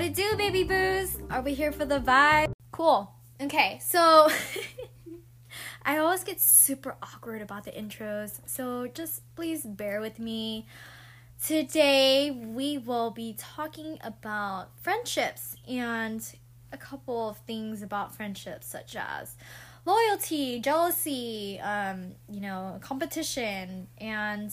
What it do, baby boos? Are we here for the vibe? Cool. Okay, so I always get super awkward about the intros, so just please bear with me. Today we will be talking about friendships and a couple of things about friendships, such as loyalty, jealousy, um, you know, competition, and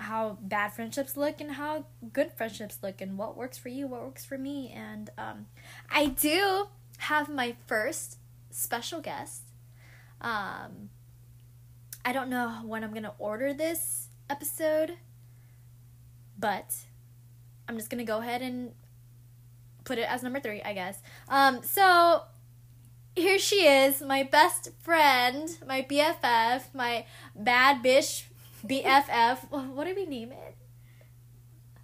how bad friendships look and how good friendships look and what works for you, what works for me. And um, I do have my first special guest. Um, I don't know when I'm gonna order this episode, but I'm just gonna go ahead and put it as number three, I guess. Um, so here she is, my best friend, my BFF, my bad bitch BFF. What do we name it?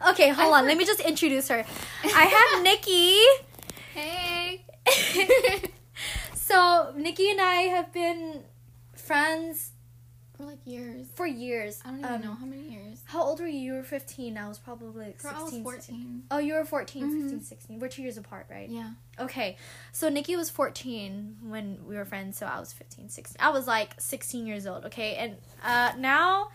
Okay, hold on. Let me just introduce her. I have Nikki. Hey. so Nikki and I have been friends For like years. for years. I don't even Um, know how many years. How old were you? You were 15. I was probably like 16. I was 14. Oh, you were 14, Mhm. 15, 16. We're two years apart, right? Yeah. Okay. So Nikki was 14 when we were friends, so I was 15, 16. I was like 16 years old, okay? And uh, now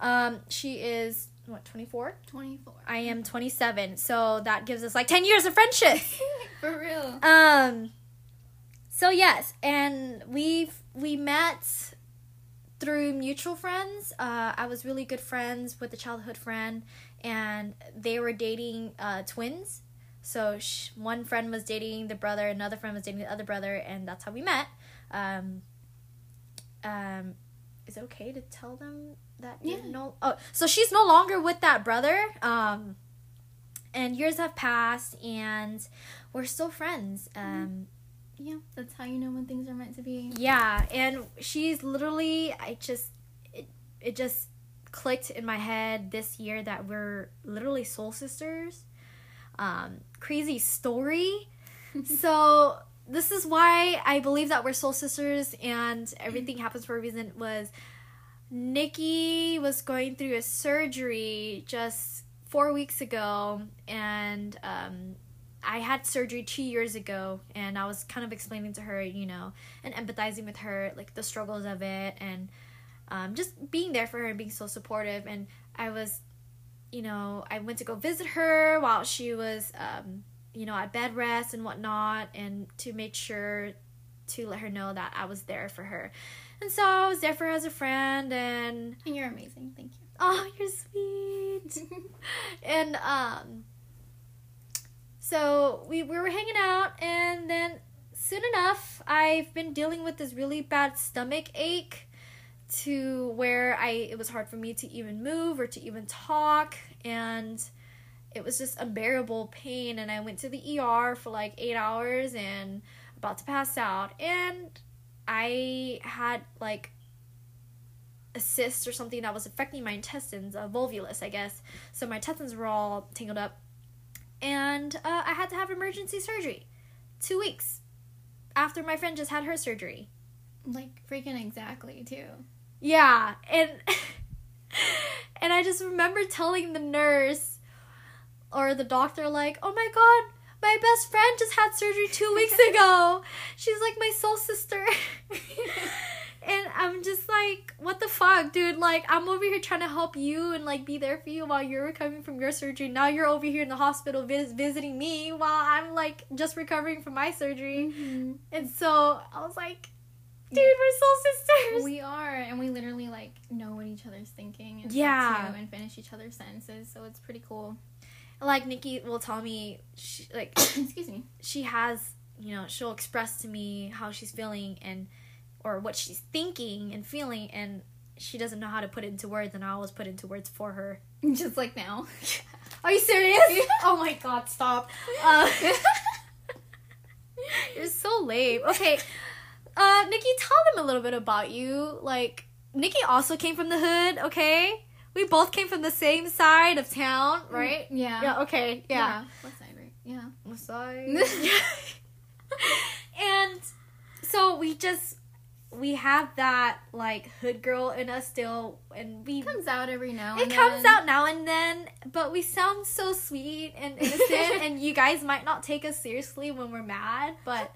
um, she is, what, 24? 24. I am 27. So that gives us like 10 years of friendship. For real. Um. So yes, and we've we met through mutual friends. Uh, I was really good friends with a childhood friend, and they were dating uh, twins. So sh- one friend was dating the brother, another friend was dating the other brother, and that's how we met. Um. Um, is it okay to tell them that? Yeah. No. Oh, so she's no longer with that brother. Um. And years have passed, and we're still friends. Um, Yeah, that's how you know when things are meant to be. yeah, and she's literally I just it it just clicked in my head this year that we're literally soul sisters. Um crazy story. so this is why I believe that we're soul sisters and everything happens for a reason was Nikki was going through a surgery just 4 weeks ago and um I had surgery two years ago, and I was kind of explaining to her, you know, and empathizing with her, like the struggles of it, and um, just being there for her and being so supportive. And I was, you know, I went to go visit her while she was, um, you know, at bed rest and whatnot, and to make sure to let her know that I was there for her. And so I was there for her as a friend, and And you're amazing. Thank you. oh, you're sweet and um so we, we were hanging out and then soon enough i've been dealing with this really bad stomach ache to where i it was hard for me to even move or to even talk and it was just unbearable pain and i went to the er for like eight hours and about to pass out and i had like a cyst or something that was affecting my intestines, a volvulus, I guess. So my intestines were all tangled up, and uh, I had to have emergency surgery. Two weeks after my friend just had her surgery. like freaking exactly too. Yeah, and and I just remember telling the nurse or the doctor like, "Oh my god, my best friend just had surgery 2 weeks ago. She's like my soul sister." and I'm just like, "What the fuck, dude? Like I'm over here trying to help you and like be there for you while you're recovering from your surgery. Now you're over here in the hospital vis- visiting me while I'm like just recovering from my surgery." Mhm. And so I was like, "Dude, we're soul sisters." We are, and we literally like know what each other's thinking and Yeah. too, and finish each other's sentences. So it's pretty cool. like Nikki will tell me she, like Excuse me. she has you know she'll express to me how she's feeling and or what she's thinking and feeling and she doesn't know how to put it into words and I always put it into words for her. Just like now. Are you serious? oh my god, stop. Uh, you're so lame. Okay. Uh Nikki, tell them a little bit about you. Like Nikki also came from the hood, okay? We both came from the same side of town, right? Yeah. Yeah, okay. Yeah. West side, right? Yeah. Massage. and so we just we have that like hood girl in us still, and we It comes out every now it comes then. out now and then, but we sound so sweet and innocent, and you guys might not take us seriously when we're mad, but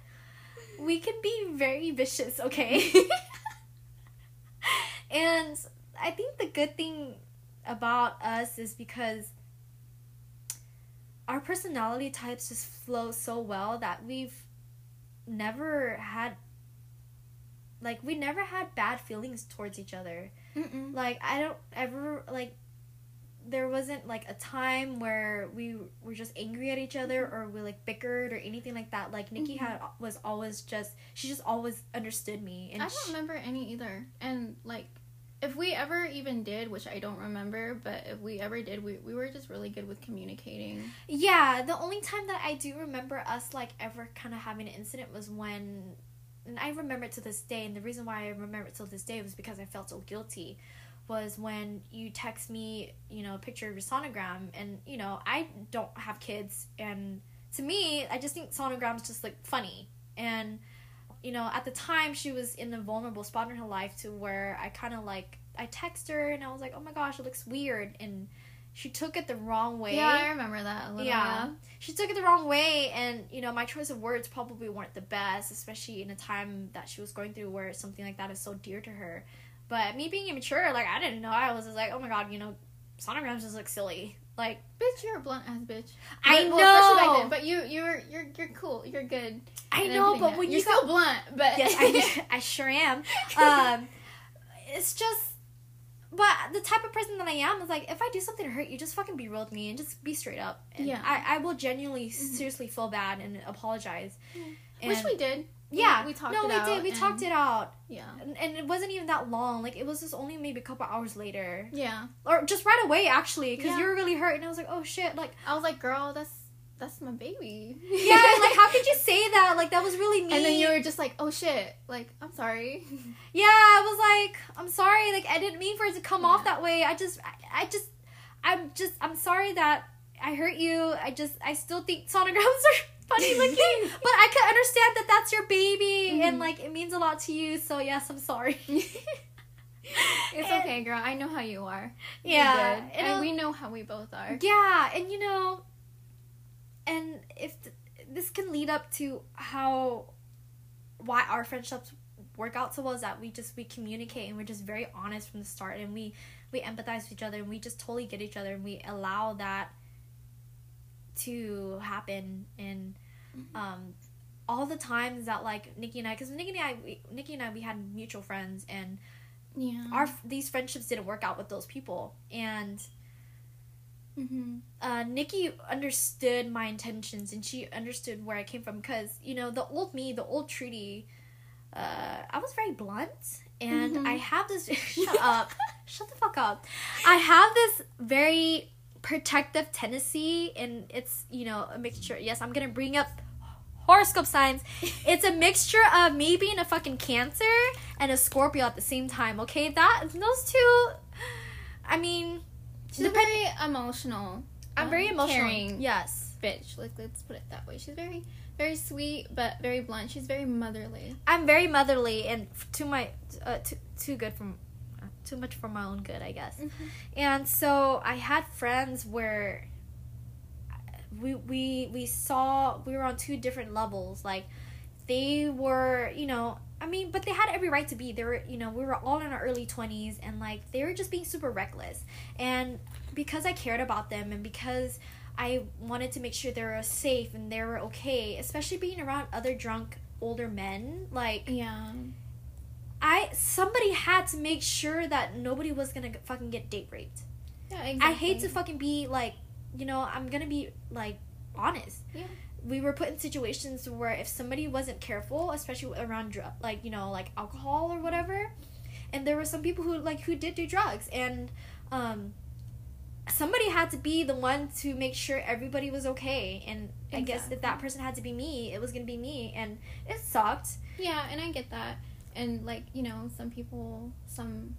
we can be very vicious, okay? and I think the good thing about us is because our personality types just flow so well that we've never had like we never had bad feelings towards each other Mm-mm. like i don't ever like there wasn't like a time where we were just angry at each other or we like bickered or anything like that like nikki Mhm. had was always just she just always understood me and I don't she- remember any either. And like, if we ever even did, which I don't remember, but if we ever did, we, we were just really good with communicating. yeah the only time that i do remember us like ever kind of having an incident was when and i remember it to this day and the reason why i remember it till this day was because i felt so guilty was when you text me you know a picture of your sonogram and you know i don't have kids and to me i just think sonograms just like funny and you know at the time she was in a vulnerable spot in her life to where i kind of like i text her and i was like oh my gosh it looks weird and she took it the wrong way Yeah, I remember that a little. Yeah. Yeah. she took it the wrong way and you know my choice of words probably weren't the best especially in a time that she was going through where something like that is so dear to her but me being immature like i didn't know i was just like oh my god you know sonograms just look silly like Bitch, you're a blunt ass bitch. i But- know especially back then, but you you're you're you're cool. You're good. i know but when you're you still blunt, but yes I, I sure am um it's just but the type of person that I am is like if I do something to hurt you, just fucking be real with me and just be straight up. And Yeah. I, I will genuinely seriously feel bad and apologize. Mm-hmm. which we did. Yeah, we talked No, it we did. We talked it out, Yeah, and, and it wasn't even that long. Like it was just only maybe a couple hours later, yeah. or just right away actually, because Yeah. you were really hurt, and I was like, oh shit, like I was like, girl, that's that's my baby. yeah, like how could you say that? Like that was really mean. And then you were just like, oh shit, like I'm sorry. Yeah, I was like, I'm sorry, like I didn't mean for it to come off that way. I just, I, I just, I'm just, I'm sorry that I hurt you. I just, I still think sonograms are funny looking, but I can understand that that's your baby and Mhm. like it means a lot to you. So yes, I'm sorry. it's And- okay, girl. I know how you are. Yeah, and and we know how we both are. Yeah, and you know, and if th- this can lead up to how why our friendships work out so well is that we just we communicate and we're just very honest from the start and we we empathize with each other and we just totally get each other and we allow that to happen and Mhm. um all the times that like Nikki and I because Nikki and I we, Nikki and I we had mutual friends and Yeah. our these friendships didn't work out with those people and hmm uh, Nikki understood my intentions and she understood where I came from because you know the old me, the old Trudy, uh, I was very blunt and Mhm. I have this. shut up, shut the fuck up. I have this very protective tendency and it's you know a mixture. Yes, I'm gonna bring up horoscope signs. It's a mixture of me being a fucking Cancer and a Scorpio at the same time. Okay, that those two. I mean, She's Depend- very emotional. I'm um, very emotional. Caring Yes. bitch. Like let's put it that way. She's very, very sweet, but very blunt. She's very motherly. I'm very motherly and too my uh, too too good from uh, too much for my own good, I guess. And so I had friends where we we we saw we were on two different levels. Like they were, you know, I mean, but they had every right to be. They were, you know, we were all in our early 20s and like they were just being super reckless. And because I cared about them and because I wanted to make sure they were safe and they were okay, especially being around other drunk older men, like Yeah. I somebody had to make sure that nobody was going to fucking get date raped. Yeah. Exactly. I hate to fucking be like, you know, I'm gonna be like honest. Yeah. We were put in situations where if somebody wasn't careful, especially around drug, like you know, like alcohol or whatever, and there were some people who like who did do drugs, and um, somebody had to be the one to make sure everybody was okay. And I guess if that person had to be me, it was gonna be me, and it sucked. Yeah, and I get that. And like, you know, some people, some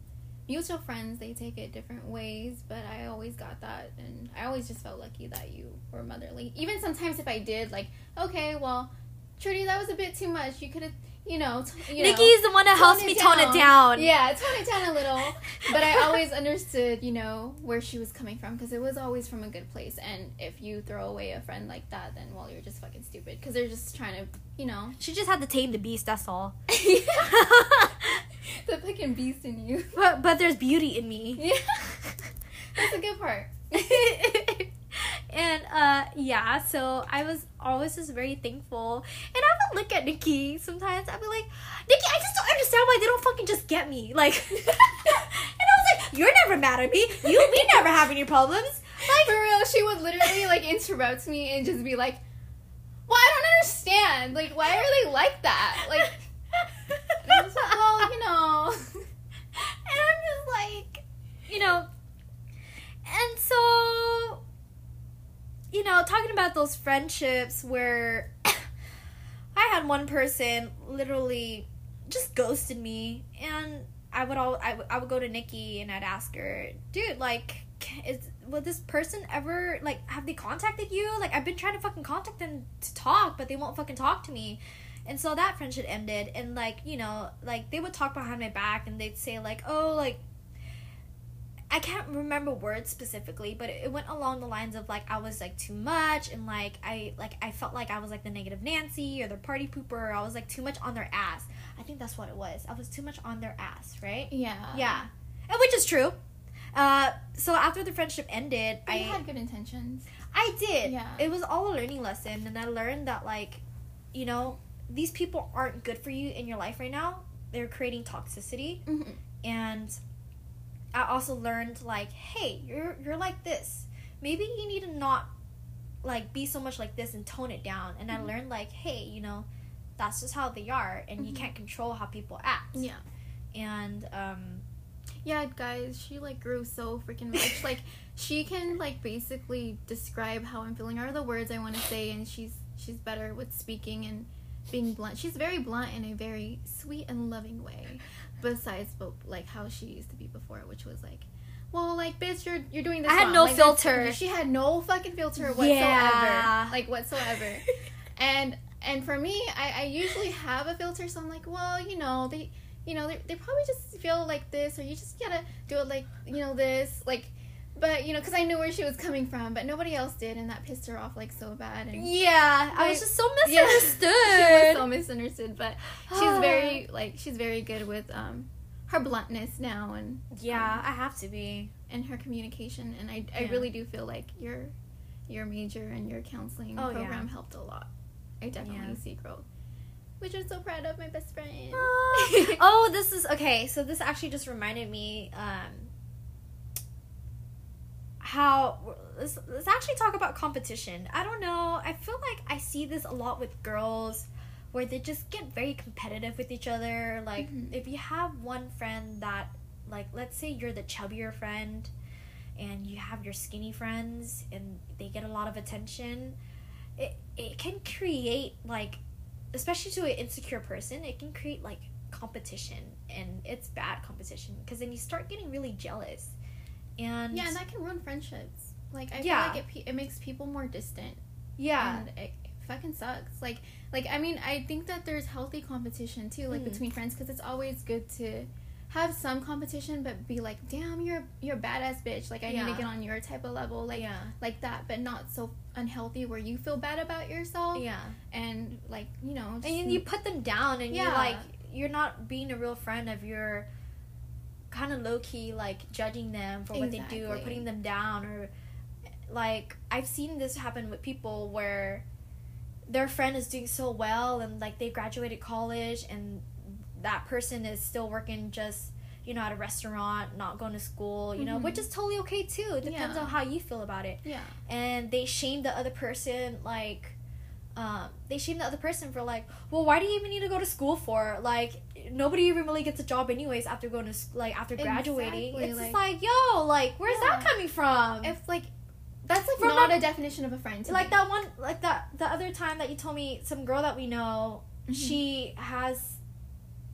mutual friends, they take it different ways, but I always got that and I always just felt lucky that you were motherly. Even sometimes if I did like, okay, well, Trudy, that was a bit too much. You could have you know, t- you know, the one that helps me it tone it down. down. Yeah, tone it down a little. But I always understood, you know, where she was coming from because it was always from a good place. And if you throw away a friend like that, then well, you're just fucking stupid because they're just trying to, you know, She just had to tame the beast. That's all. the fucking beast in you. but but there's beauty in me. Yeah, that's a good part. and uh yeah, so I was always just very thankful. And I would look at Nikki sometimes. I'd be like, Nikki, I just don't understand why they don't fucking just get me. Like, and I was like, you're never mad at me. You, we never have any problems. Like for real, she would literally like interrupt me and just be like, "Well, I don't understand. Like, why are they like that? Like, and I was like, well, you know." and I'm just like, you know, and so, you know, talking about those friendships where I had one person literally just ghosted me, and I would all I, would- would go to Nikki and I'd ask her, dude, like, is will this person ever like have they contacted you? Like, I've been trying to fucking contact them to talk, but they won't fucking talk to me. And so that friendship ended, and like you know, like they would talk behind my back, and they'd say like, "Oh, like I can't remember words specifically, but it, went along the lines of like I was like too much, and like I like I felt like I was like the negative Nancy or the party pooper. Or I was like too much on their ass. I think that's what it was. I was too much on their ass, right? Yeah. Yeah, and which is true. Uh, so after the friendship ended, But I had good intentions. I did. Yeah. It was all a learning lesson, and I learned that like, you know, these people aren't good for you in your life right now. They're creating toxicity, Mm-hmm. and I also learned like, hey, you're you're like this. Maybe you need to not like be so much like this and tone it down. And Mhm. I learned like, hey, you know, that's just how they are, and you Mhm. can't control how people act. Yeah. And um, Yeah, guys, she like grew so freaking much. like she can like basically describe how I'm feeling or the words I want to say and she's she's better with speaking and being blunt. She's very blunt in a very sweet and loving way. Besides but like how she used to be before, which was like well, like, bitch, you're you're doing this. I had wrong. no Like, filter. She had no fucking filter whatsoever, Yeah. like whatsoever. and and for me, I, I usually have a filter, so I'm like, well, you know, they you know, they, they probably just feel like this, or you just gotta do it like, you know, this, like, but, you know, because I knew where she was coming from, but nobody else did, and that pissed her off, like, so bad. And yeah, I was just so misunderstood. yeah. she was so misunderstood, but she's very, like, she's very good with, um, her bluntness now and yeah, I have to be. and her communication, and I, I Yeah. really do feel like your, your major and your counseling Oh, yeah. program helped a lot. I definitely Yeah. see growth. Which I'm so proud of my best friend. oh, this is okay. So this actually just reminded me um, how let's, let's actually talk about competition. I don't know. I feel like I see this a lot with girls where they just get very competitive with each other. Like Mhm. if you have one friend that like let's say you're the chubbier friend and you have your skinny friends and they get a lot of attention, it it can create like especially to an insecure person, it can create like competition and it's bad competition because then you start getting really jealous. And Yeah, and that can ruin friendships. Like I Yeah. feel like it, it makes people more distant. yeah. and it, it fucking sucks. Like like I mean I think that there's healthy competition too, like Mhm. between friends, because it's always good to have some competition, but be like, damn, you're you're a badass bitch. Like I need to get on your type of level, like yeah. like that, but not so unhealthy where you feel bad about yourself Yeah. and like you know. And you put them down and you're Yeah. like you're not being a real friend of you're kind of low key like judging them for what they do or putting them down or like I've seen this happen with people where their friend is doing so well and like they graduated college and that person is still working just you know at a restaurant not going to school you know Mhm. which is totally okay too it depends Yeah. on how you feel about it yeah. and they shame the other person like um, they shame the other person for like well why do you even need to go to school for like nobody even really gets a job anyways after going to like after graduating Exactly, it's just like- like yo like where's that coming from If like that's like From not that- a definition of a friend. Like me. that one like that the other time that you told me some girl that we know Mhm. she has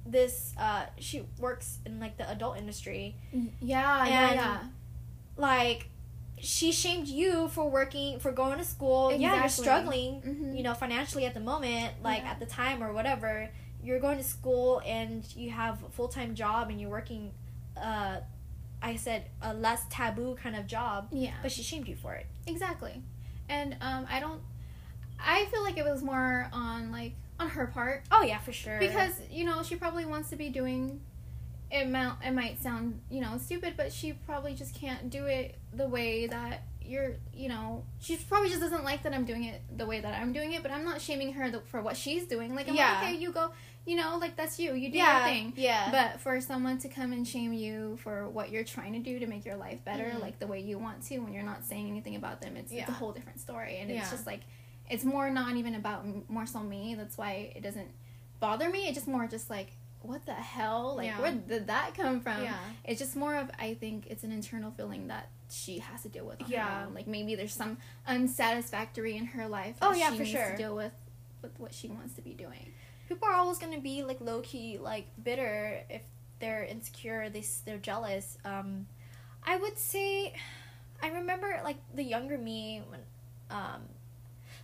this uh she works in like the adult industry Yeah, yeah, And- yeah. like she shamed you for working for going to school yeah you're Exactly. struggling Mhm. you know financially at the moment like Yeah. at the time or whatever you're going to school and you have a full-time job and you're working uh i said a less taboo kind of job Yeah. but she shamed you for it Exactly. And um, I don't. I feel like it was more on like on her part oh yeah for sure because you know she probably wants to be doing. It might it might sound you know stupid, but she probably just can't do it the way that you're. You know, she probably just doesn't like that I'm doing it the way that I'm doing it. But I'm not shaming her for what she's doing. Like I'm Yeah. like, okay, you go. You know, like that's you. You do yeah your thing. yeah But for someone to come and shame you for what you're trying to do to make your life better, Mhm. like the way you want to, when you're not saying anything about them, it's, it's a whole different story. And Yeah. it's just like, it's more not even about more so me. That's why it doesn't bother me. It just more just like, what the hell? Like, Yeah. where did that come from? yeah It's just more of, I think it's an internal feeling that she has to deal with. Yeah. Like maybe there's some unsatisfactory in her life. Oh, yeah, she for needs sure. To deal with, with what she wants to be doing. people are always gonna be like low key like bitter if they're insecure they, they're jealous um i would say i remember like the younger me when um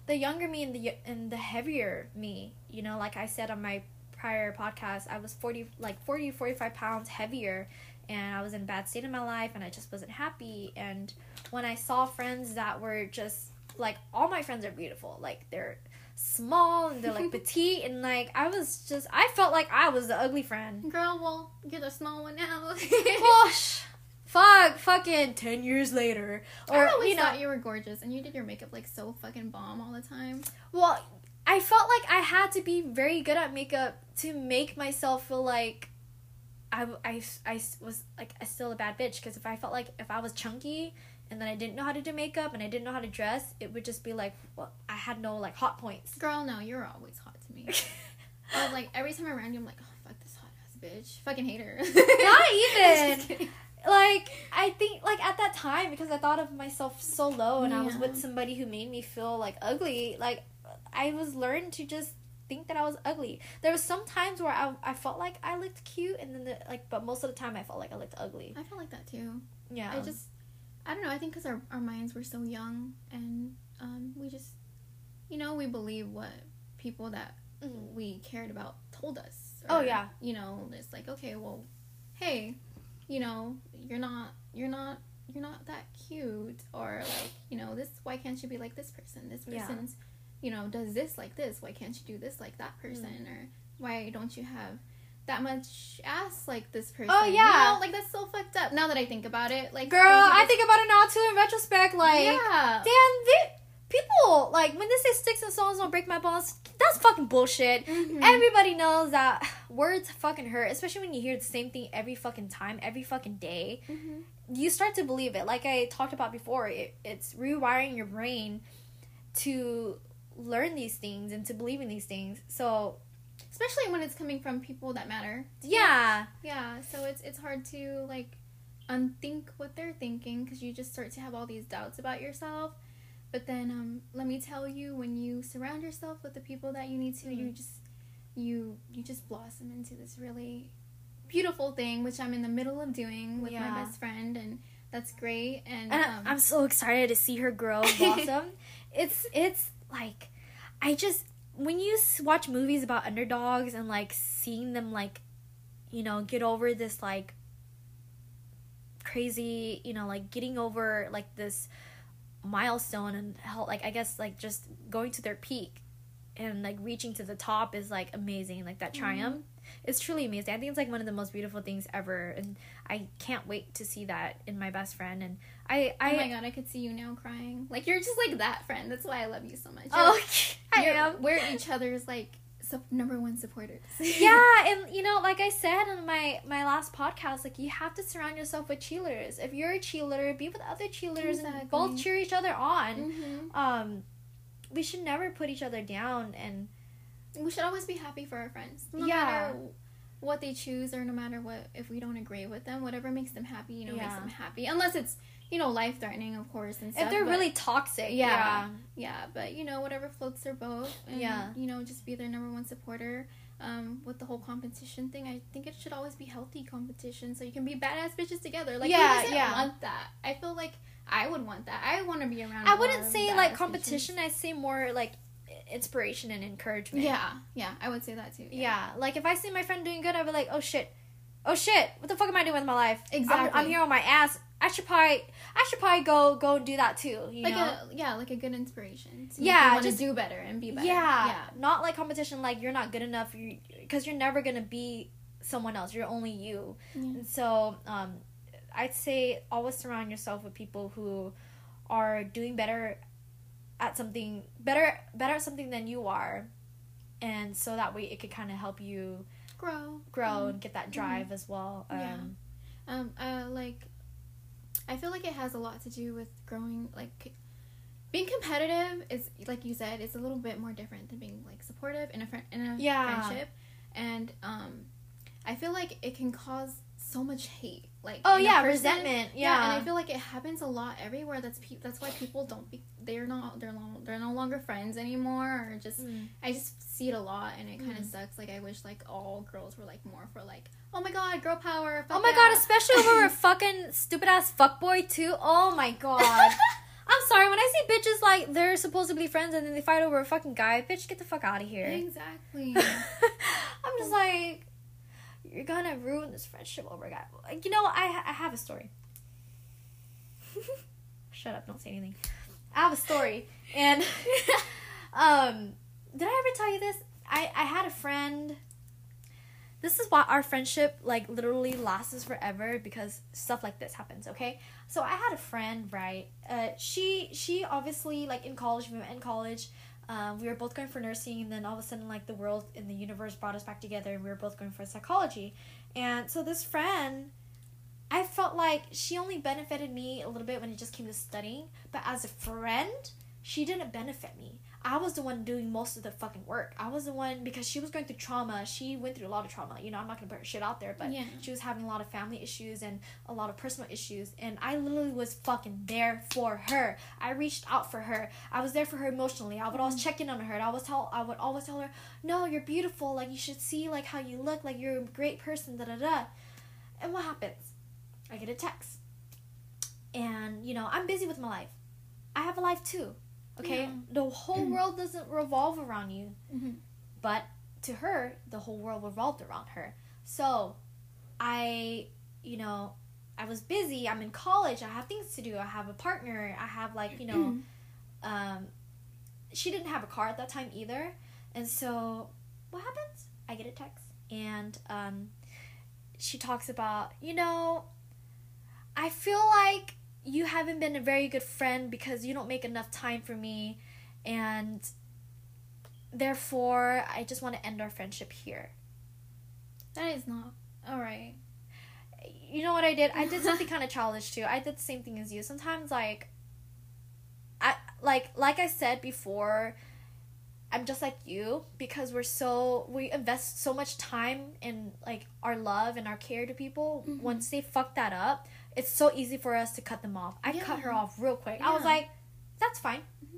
the younger me and the and the heavier me you know like i said on my prior podcast i was 40 like 40 45 pounds heavier and i was in a bad state in my life and i just wasn't happy and when i saw friends that were just like all my friends are beautiful like they're small and they're like petite and like I was just I felt like I was the ugly friend. Girl, well, you're the small one now. Gosh, fuck, fucking ten years later, I or always you know, thought you were gorgeous, and you did your makeup like so fucking bomb all the time. well, I felt like I had to be very good at makeup to make myself feel like I, I, I was like still a bad bitch because if I felt like if I was chunky and then I didn't know how to do makeup and I didn't know how to dress, it would just be like well I had no like hot points. Girl, no, you're always hot to me. I was like every time I'm around you, I'm like, oh fuck this hot ass bitch, fucking hate her. Not even. Like I think like at that time because I thought of myself so low and I was with somebody who made me feel like ugly like I was learned to just think that I was ugly. There was some times where I, I felt like I looked cute and then the, like but most of the time I felt like I looked ugly. I felt like that too. Yeah. I just, I don't know. I think because our our minds were so young, and um, we just, you know, we believe what people that Mhm. we cared about told us. Oh, yeah. You know, it's like okay, well, hey, you know, you're not, you're not, you're not that cute, or like, you know, this. Why can't you be like this person? This Yeah. You know, does this like this. Why can't you do this like that person? Mm. Or why don't you have that much ass like this person? Oh, You yeah. know, like that's so fucked up. Now that I think about it, like Girl, I people- think about it now too in retrospect like yeah. damn they, people like when they say sticks and stones don't break my bones that's fucking bullshit. Mhm. Everybody knows that words fucking hurt, especially when you hear the same thing every fucking time, every fucking day. Mhm. You start to believe it. Like I talked about before, it, it's rewiring your brain to learn these things and to believe in these things. So, especially when it's coming from people that matter. yeah. Yeah, so it's it's hard to like unthink what they're thinking because you just start to have all these doubts about yourself. But then, um, let me tell you, when you surround yourself with the people that you need to, you Mhm. just you you just blossom into this really beautiful thing, which I'm in the middle of doing with Yeah. my best friend, and that's great. And, And um, I'm so excited to see her grow blossom. it's it's like I just when you watch movies about underdogs and like seeing them like you know get over this like crazy you know like getting over like this milestone and how like I guess like just going to their peak and like reaching to the top is like amazing like that mm-hmm. triumph it's truly amazing i think it's like one of the most beautiful things ever and i can't wait to see that in my best friend and i i oh my god, I could see you now crying. Like you're just like that friend. That's why I love you so much. You're- oh i am We're each other's like number one supporters. yeah and you know like i said in my my last podcast like you have to surround yourself with cheerleaders if you're a cheerleader be with other cheerleaders and both cheer each other on hmm um we should never put each other down and We should always be happy for our friends. No Yeah. matter what they choose or no matter what if we don't agree with them, whatever makes them happy, you know, makes them happy. Unless it's, you know, life threatening of course and stuff. if they're really toxic Yeah. Yeah, but you know, whatever floats their boat and Yeah. you know, just be their number one supporter. Um, with the whole competition thing, I think it should always be healthy competition so you can be badass bitches together. Like Yeah, who yeah. want that? I feel like I would want that. I want to be around. I wouldn't say like competition. I say more like inspiration and encouragement. Yeah, yeah, I would say that too. Yeah, like if I see my friend doing good, I'd be like, oh shit, oh shit, what the fuck am I doing with my life? I'm- Exactly. I'm, here on my ass. I should probably, I should probably go go and do that too. You like know? a yeah, like a good inspiration. To Yeah, just- do better and be better. yeah, yeah, not like competition. Like you're not good enough. You because you're never gonna be someone else. You're only you. Yeah. And so, um, I'd say always surround yourself with people who are doing better at something better better at something than you are, and so that way it could kind of help you grow, grow Mhm. and get that drive as well. Um, Yeah. Um, uh, like, I feel like it has a lot to do with growing. Like, being competitive is, like you said, it's a little bit more different than being like supportive in a friend in a Yeah. friendship, and um, I feel like it can cause so much hate. Like, Oh yeah, resentment. Yeah, and I feel like it happens a lot everywhere. That's pe- that's why people don't be they're not they're no, they're no longer friends anymore or just Mm. I just see it a lot and it kind of Mm. sucks. Like I wish like all girls were like more for like oh my god girl power. Oh my yeah." god, especially over a fucking stupid ass fuck boy too. Oh my god. I'm sorry, when I see bitches like they're supposed to be friends and then they fight over a fucking guy, bitch, get the fuck out of here. exactly. I'm just like, you're gonna ruin this friendship over a guy. Like, You know, I I have a story. Shut up! Don't say anything. I have a story, and um, did I ever tell you this? I I had a friend. This is why our friendship like literally lasts forever because stuff like this happens. Okay, so I had a friend, right? Uh, she she obviously like in college. We met in college. Um, we were both going for nursing, and then all of a sudden, like the world and the universe brought us back together, and we were both going for psychology. And so this friend, I felt like she only benefited me a little bit when it just came to studying, but as a friend, she didn't benefit me. I was the one doing most of the fucking work. I was the one because she was going through trauma. She went through a lot of trauma. You know, I'm not gonna put her shit out there, but Yeah. she was having a lot of family issues and a lot of personal issues. And I literally was fucking there for her. I reached out for her. I was there for her emotionally. I would always mm-hmm. check in on her. And I was tell I would always tell her, No, you're beautiful, like you should see like how you look, like you're a great person, da da da. And what happens? I get a text. And, you know, I'm busy with my life. I have a life too. Okay? Yeah. The whole world doesn't revolve around you. Mhm. But to her, the whole world revolved around her. So I, you know, I was busy. I'm in college. I have things to do. I have a partner. I have, like, you know, um, she didn't have a car at that time either. And so what happens? I get a text. And um, she talks about, you know, I feel like you haven't been a very good friend because you don't make enough time for me. And therefore, I just want to end our friendship here. that is not all right. You know what I did? I did something kind of childish too. I did the same thing as you. Sometimes, like, I like like I said before, I'm just like you because we're so we invest so much time in like our love and our care to people. Mhm. Once they fuck that up, it's so easy for us to cut them off. I cut her off real quick. I was like, "That's fine." Mm-hmm.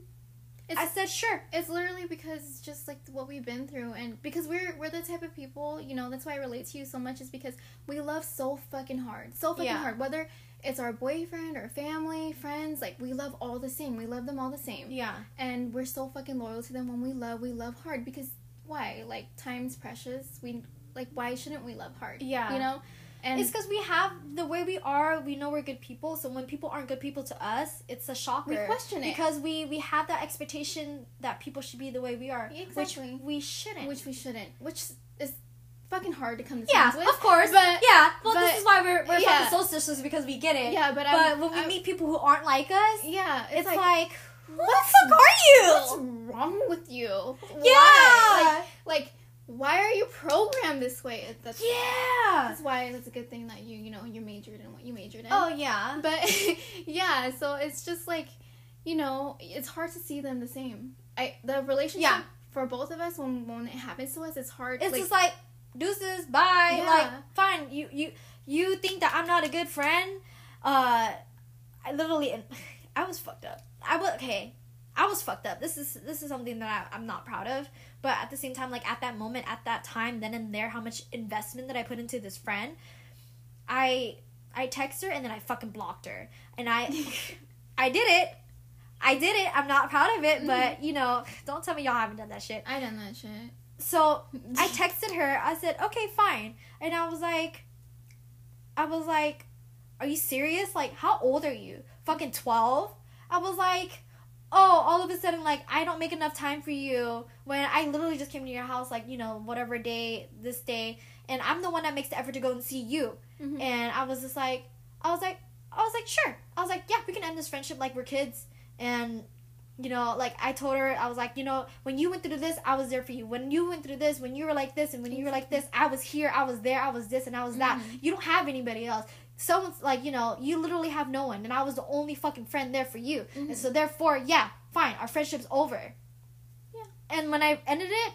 It's I said, "Sure." It's literally because it's just like what we've been through, and because we're we're the type of people, you know, that's why I relate to you so much. Is because we love so fucking hard, so fucking Yeah. hard. Whether it's our boyfriend or family, friends, like we love all the same. We love them all the same, Yeah. and we're so fucking loyal to them. When we love, we love hard because why? Like time's precious. We like why shouldn't we love hard? Yeah. you know, and it's because we have the way we are. We know we're good people. So when people aren't good people to us, it's a shocker. we question it. because we we have that expectation that people should be the way we are, Exactly. which we shouldn't. which we shouldn't, which is fucking hard to come to yeah, terms with. of course. but- yeah, well, but- this is why we're we're yeah. fucking soul sisters because we get it. Yeah, but but I'm- when we I'm- meet people who aren't like us, yeah, it's, it's, like, like who what's- the fuck are you? what's wrong with you? yeah, Why? Like, like, why are you programmed this way? That's, yeah. that's why it's a good thing that you, you know, you majored in what you majored in. Oh yeah. But, yeah, so it's just like, you know, it's hard to see them the same. I The relationship Yeah. for both of us, when, when it happens to us, it's hard. It's like, just like deuces, bye. Yeah. Like fine, you you you think that I'm not a good friend? Uh, I literally, I was fucked up. I was okay. I was fucked up. This is this is something that I, I'm not proud of. But at the same time, like at that moment, at that time, then and there, how much investment that I put into this friend, I I text her and then I fucking blocked her, and I I did it. I did it. I'm not proud of it, Mm-hmm. but you know, don't tell me y'all haven't done that shit. I done that shit. So I texted her. I said, "Okay, fine," and I was like, "I was like, are you serious? Like, how old are you? Fucking twelve? I was like." Oh, all of a sudden, like I don't make enough time for you when I literally just came to your house, like you know, whatever day, this day, and I'm the one that makes the effort to go and see you. Mhm. And I was just like, I was like, I was like, sure. I was like, yeah, we can end this friendship like we're kids. And, you know, like I told her, I was like, you know, when you went through this, I was there for you. When you went through this, when you were like this, and when you were like this, I was here, I was there, I was this, and I was that. Mhm. You don't have anybody else. Someone's like, you know, you literally have no one, and I was the only fucking friend there for you. Mhm. And so, therefore, yeah, fine, our friendship's over. Yeah. And when I ended it,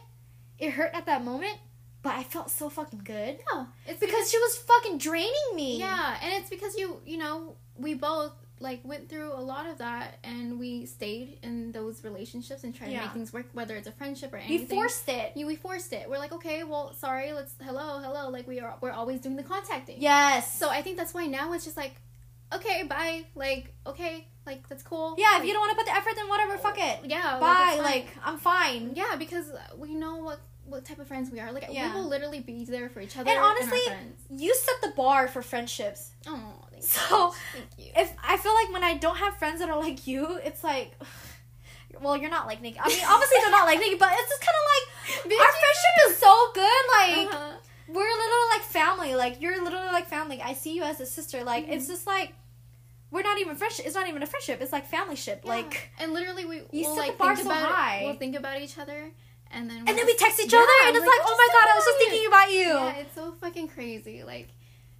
it hurt at that moment, but I felt so fucking good No, it's because she was fucking draining me. Yeah, and it's because you, you know, we both like went through a lot of that, and we stayed in those relationships and tried to make things work, whether it's a friendship or anything. We forced it. You, we forced it. We're like, okay, well, sorry, let's hello, hello. Like we are, we're always doing the contacting. Yes. So I think that's why now it's just like, okay, bye. Like, okay, like that's cool. yeah, if you don't want to put the effort, then whatever, fuck it. yeah, Bye. Like, I'm fine. yeah, because we know what what type of friends we are. Like Yeah. we will literally be there for each other. And honestly, friends. You set the bar for friendships. oh, thank So, you. thank you. If I feel like when I don't have friends that are like you, it's like, well, you're not like Nikki. I mean, obviously they're not like Nikki, but it's just kind of like Bitch, our friendship is so good. Like Uh-huh. we're literally like family. Like you're literally like family. I see you as a sister. Like Mm-hmm. it's just like we're not even friendship. It's not even a friendship. It's like family ship. Yeah. Like and literally we You will like think so about high. We'll think about each other, and then and then we text each Yeah, other, and it's like, like, oh my god, I was just thinking about you. Yeah, it's so fucking crazy. Like,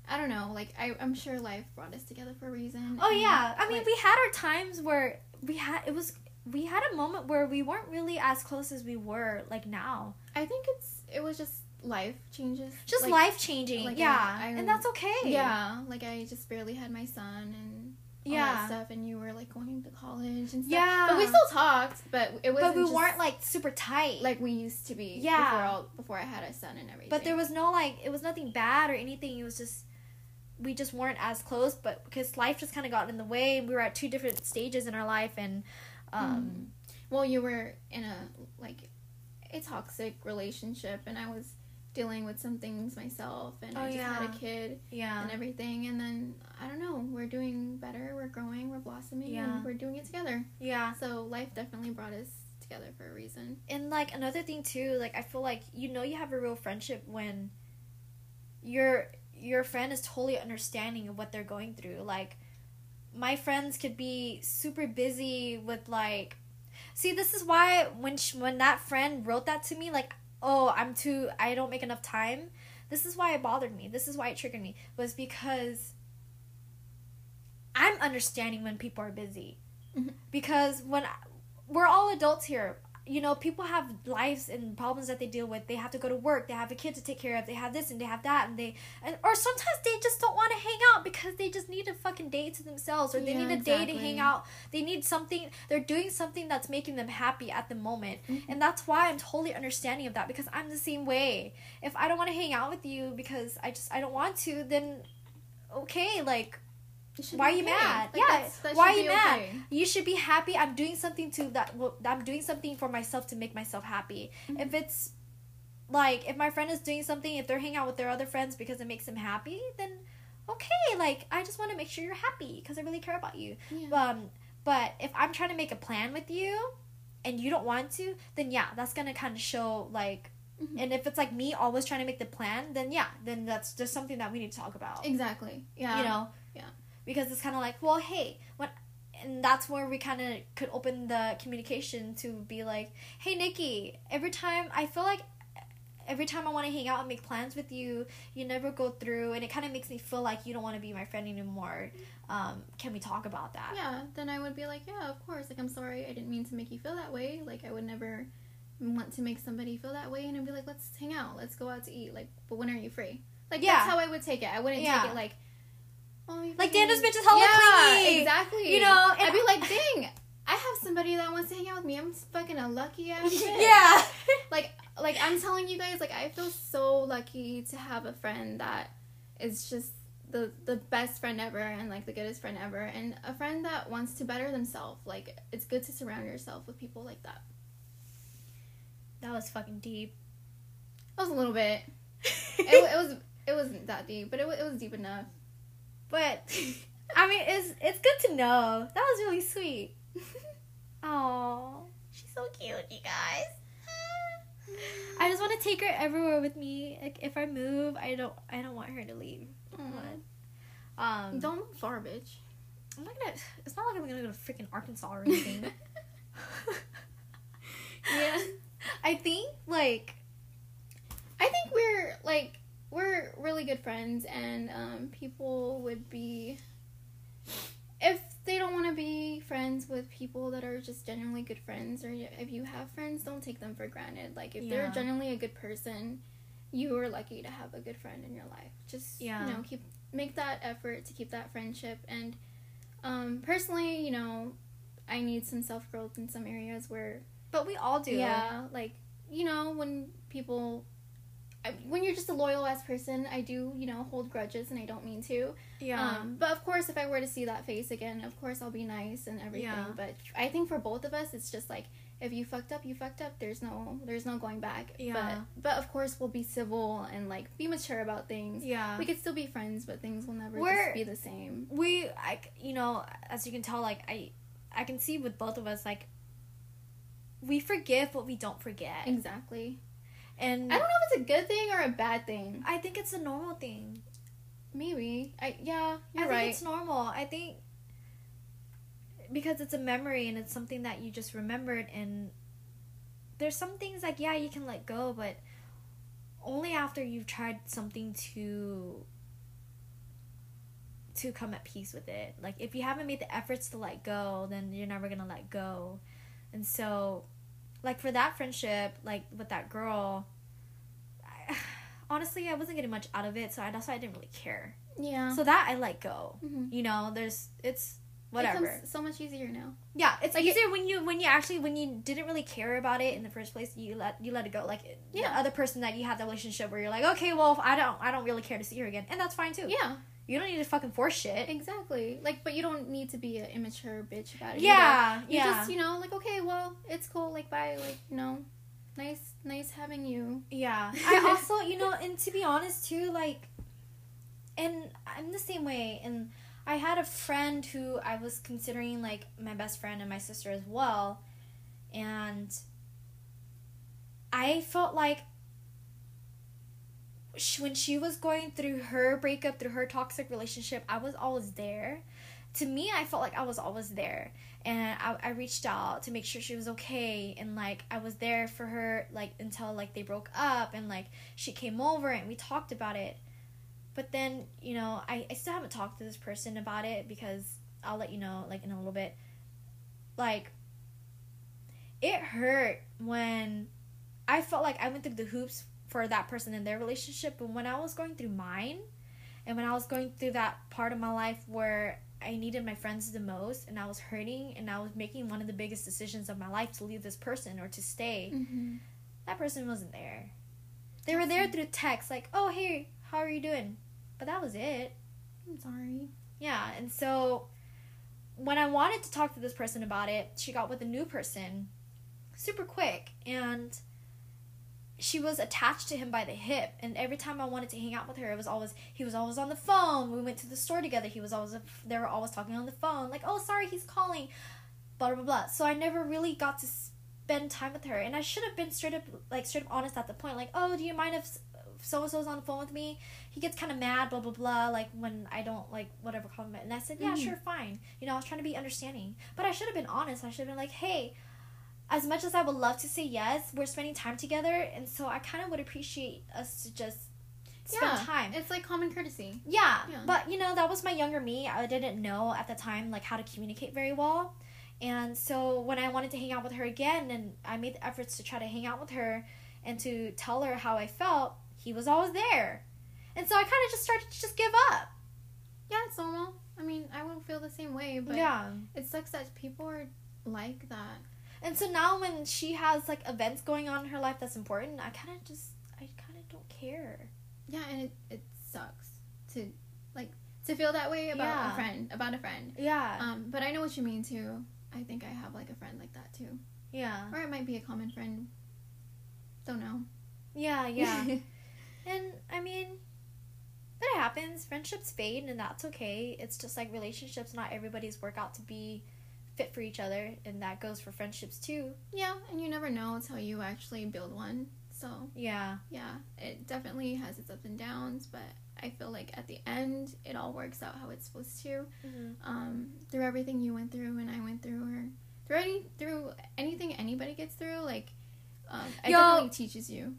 I don't know. Like, I I'm sure life brought us together for a reason. Oh and, yeah, I mean like, we had our times where we had it was we had a moment where we weren't really as close as we were like now. I think it's it was just life changes. Just Like, life changing, like, yeah, I- I- and that's okay. Yeah, like I just barely had my son and all yeah, that stuff, and you were like going to college and stuff. Yeah. but we still talked, but it was. but we weren't like super tight. like we used to be. Yeah. before all, before I had a son and everything. but there was no like it was nothing bad or anything. It was just we just weren't as close, but because life just kind of got in the way. We were at two different stages in our life, and um, Well, you were in a like a toxic relationship, and I was dealing with some things myself, and Oh, I just had a kid yeah, and everything, and then I don't know, we're doing better, we're growing, we're blossoming, Yeah. and we're doing it together. yeah. So life definitely brought us together for a reason. and like another thing too like i feel like you know you have a real friendship when your your friend is totally understanding of what they're going through. Like my friends could be super busy with like see this is why when sh- when that friend wrote that to me like oh i'm too i don't make enough time this is why it bothered me. This is why it triggered me. Was because i'm understanding when people are busy. Mhm. because when we're all adults here you know people have lives and problems that they deal with. They have to go to work. They have a kid to take care of. They have this and they have that and they and or sometimes they just don't want to hang out because they just need a fucking day to themselves or they Yeah, need a day to hang out. They need something they're doing something that's making them happy at the moment. Mhm. and that's why i'm totally understanding of that because i'm the same way. If i don't want to hang out with you because i just i don't want to then okay like Why are you okay. mad? Like, Yeah, that why are you mad? okay. you should be happy i'm doing something to that well, i'm doing something for myself to make myself happy Mhm. if it's like if my friend is doing something if they're hanging out with their other friends because it makes them happy then okay like i just want to make sure you're happy because i really care about you Yeah. um but if i'm trying to make a plan with you and you don't want to then yeah that's gonna kind of show like Mhm. and if it's like me always trying to make the plan then yeah then that's just something that we need to talk about Exactly. Yeah. you know Yeah. Because it's kind of like well hey when and that's where we kind of could open the communication to be like hey nikki every time i feel like every time i want to hang out and make plans with you you never go through and it kind of makes me feel like you don't want to be my friend anymore um, can we talk about that Yeah, then I would be like, yeah, of course. Like, I'm sorry, I didn't mean to make you feel that way. Like, I would never want to make somebody feel that way, and I'd be like, let's hang out, let's go out to eat. Like, but when are you free? Like, Yeah. that's how I would take it. I wouldn't Yeah. take it like, oh, Like. Dana's bitch is hella yeah, clingy. exactly. You know, and I'd be like, dang, I have somebody that wants to hang out with me. I'm fucking a lucky ass. bitch. yeah Like, like I'm telling you guys, like I feel so lucky to have a friend that is just the the best friend ever and like the goodest friend ever and a friend that wants to better themselves. Like it's good to surround yourself with people like that. That was fucking deep. That was a little bit. it, it was it wasn't that deep, but it, it was deep enough. But I mean, it's it's good to know. That was really sweet. Oh, she's so cute, you guys. I just want to take her everywhere with me. Like if I move, I don't I don't want her to leave. Um, Don't move far, bitch. I'm not gonna. It's not like I'm gonna go to freaking Arkansas or anything. Yeah. I think like I think we're like we're really good friends, and um, people would be if they don't want to be friends with people that are just genuinely good friends, or if you have friends, don't take them for granted. Like if they're Yeah. genuinely a good person, you are lucky to have a good friend in your life. Just Yeah. you know, keep make that effort to keep that friendship. And um, personally, you know, I need some self growth in some areas where but we all do. yeah, like you know, when people, when you're just a loyal ass person, I do you know hold grudges, and I don't mean to. Yeah. Um, but of course, if I were to see that face again, of course I'll be nice and everything. Yeah. But I think for both of us, it's just like if you fucked up, you fucked up. There's no, there's no going back. Yeah. But but of course we'll be civil and like be mature about things. yeah. We could still be friends, but things will never We're- just be the same. we I, you know as you can tell like i i can see with both of us like we forgive but we don't forget Exactly. And I don't know if it's a good thing or a bad thing. I think it's a normal thing Maybe. I yeah. You're think right. it's normal i think because it's a memory and it's something that you just remembered and there's some things like yeah you can let go but only after you've tried something to to come at peace with it like if you haven't made the efforts to let go then you're never gonna let go and so like for that friendship like with that girl I, honestly i wasn't getting much out of it so I, that's why i didn't really care Yeah. so that i let go Mhm. you know there's it's It whatever comes so much easier now. yeah it's Like, easier when you when you actually when you didn't really care about it in the first place you let you let it go like the Yeah. other person that you had the relationship where you're like okay well i don't i don't really care to see her again and that's fine too Yeah, you don't need to fucking force shit exactly. Like, but you don't need to be an immature bitch about it. yeah either. You yeah just, you know, like, okay, well, it's cool. Like, bye. Like, you know, nice, nice having you. Yeah. I also, you know, and to be honest too, like and I'm the same way and I had a friend who I was considering like my best friend and my sister as well. And I felt like sh- when she was going through her breakup, through her toxic relationship, I was always there. To me, I felt like I was always there. And I, I reached out to make sure she was okay. And like i was there for her like until like they broke up and like she came over and we talked about it. But then you know i, I still haven't talked to this person about it because i'll let you know like in a little bit. Like it hurt when i felt like i went through the hoops for that person in their relationship but when i was going through mine and when i was going through that part of my life where I needed my friends the most and I was hurting and I was making one of the biggest decisions of my life to leave this person or to stay. Mm-hmm. That person wasn't there. They were there through text, like, oh, hey, how are you doing? But that was it. I'm sorry. Yeah, and so when I wanted to talk to this person about it, she got with a new person super quick and she was attached to him by the hip and every time I wanted to hang out with her it was always he was always on the phone. We went to the store together. He was always they were always talking on the phone like, "Oh, sorry, he's calling." blah blah blah. So I never really got to spend time with her and I should have been straight up like straight up honest at the point like, "Oh, do you mind if so and so's on the phone with me?" he gets kind of mad, blah blah blah, like when I don't like whatever compliment. And I said, yeah, Mhm. sure, fine. You know, I was trying to be understanding, but I should have been honest. I should have been like, hey, as much as I would love to say yes, we're spending time together, and so I kind of would appreciate us to just spend yeah, time. It's like common courtesy. Yeah, Yeah. but you know that was my younger me. I didn't know at the time like how to communicate very well, and so when I wanted to hang out with her again, and I made the efforts to try to hang out with her and to tell her how I felt, he was always there, and so I kind of just started to just give up. Yeah, it's normal. I mean, I would feel the same way, but yeah, it sucks that people are like that. And so now when she has like events going on in her life that's important, I kind of just I kind of don't care. Yeah, and it, it sucks to like to feel that way about Yeah. a friend, about a friend. Yeah. Um, but I know what you mean too. I think I have like a friend like that too, yeah. or it might be a common friend. Don't know. Yeah, yeah. and I mean, but it happens. Friendships fade, and that's okay. It's just like relationships. Not everybody's work out to be fit for each other, and that goes for friendships too. yeah, and you never know until you actually build one. So Yeah. yeah, it definitely has its ups and downs, but I feel like at the end it all works out how it's supposed to. Mm-hmm. Um, through everything you went through and I went through, or through any through anything anybody gets through, like um, it Yo. definitely teaches you.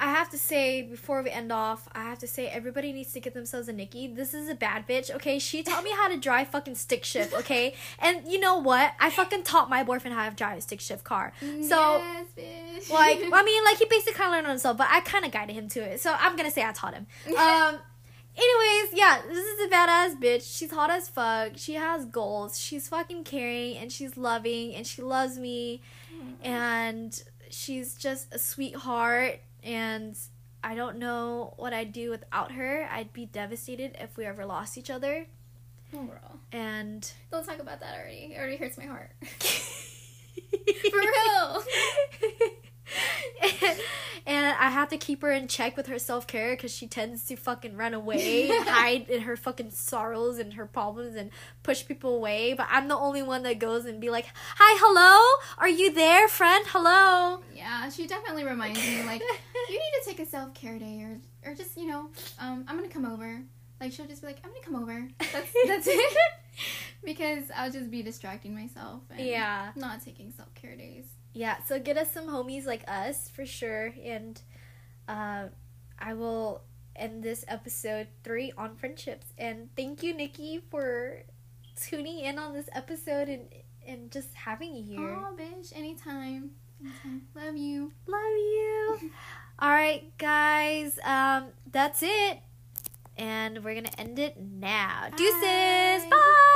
I have to say before we end off, I have to say everybody needs to get themselves a Nikki. This is a bad bitch, okay? She taught me how to drive fucking stick shift, okay? And you know what? I fucking taught my boyfriend how to drive a stick shift car. So yes, bitch. like I mean like he basically kind of learned on himself, but I kind of guided him to it. So I'm gonna say I taught him. Um. Anyways, yeah, this is a badass bitch. She's hot as fuck. She has goals. She's fucking caring and she's loving and she loves me and she's just a sweetheart and I don't know what I'd do without her. I'd be devastated if we ever lost each other. oh, girl, And don't talk about that already. It already hurts my heart. For real. and I have to keep her in check with her self care because she tends to fucking run away, hide in her fucking sorrows and her problems, and push people away. But I'm the only one that goes and be like, "Hi, hello, are you there, friend? Hello." Yeah, she definitely reminds me like you need to take a self care day or or just you know um I'm gonna come over. Like she'll just be like I'm gonna come over. That's that's it. because I'll just be distracting myself and Yeah, not taking self care days. Yeah. So get us some homies like us for sure, and uh, I will end this episode three on friendships. And thank you, Nikki, for tuning in on this episode and and just having you here. Oh, bitch, anytime. anytime. Love you. Love you. All right, guys. Um, that's it. And we're gonna end it now. Deuces. Bye. Bye.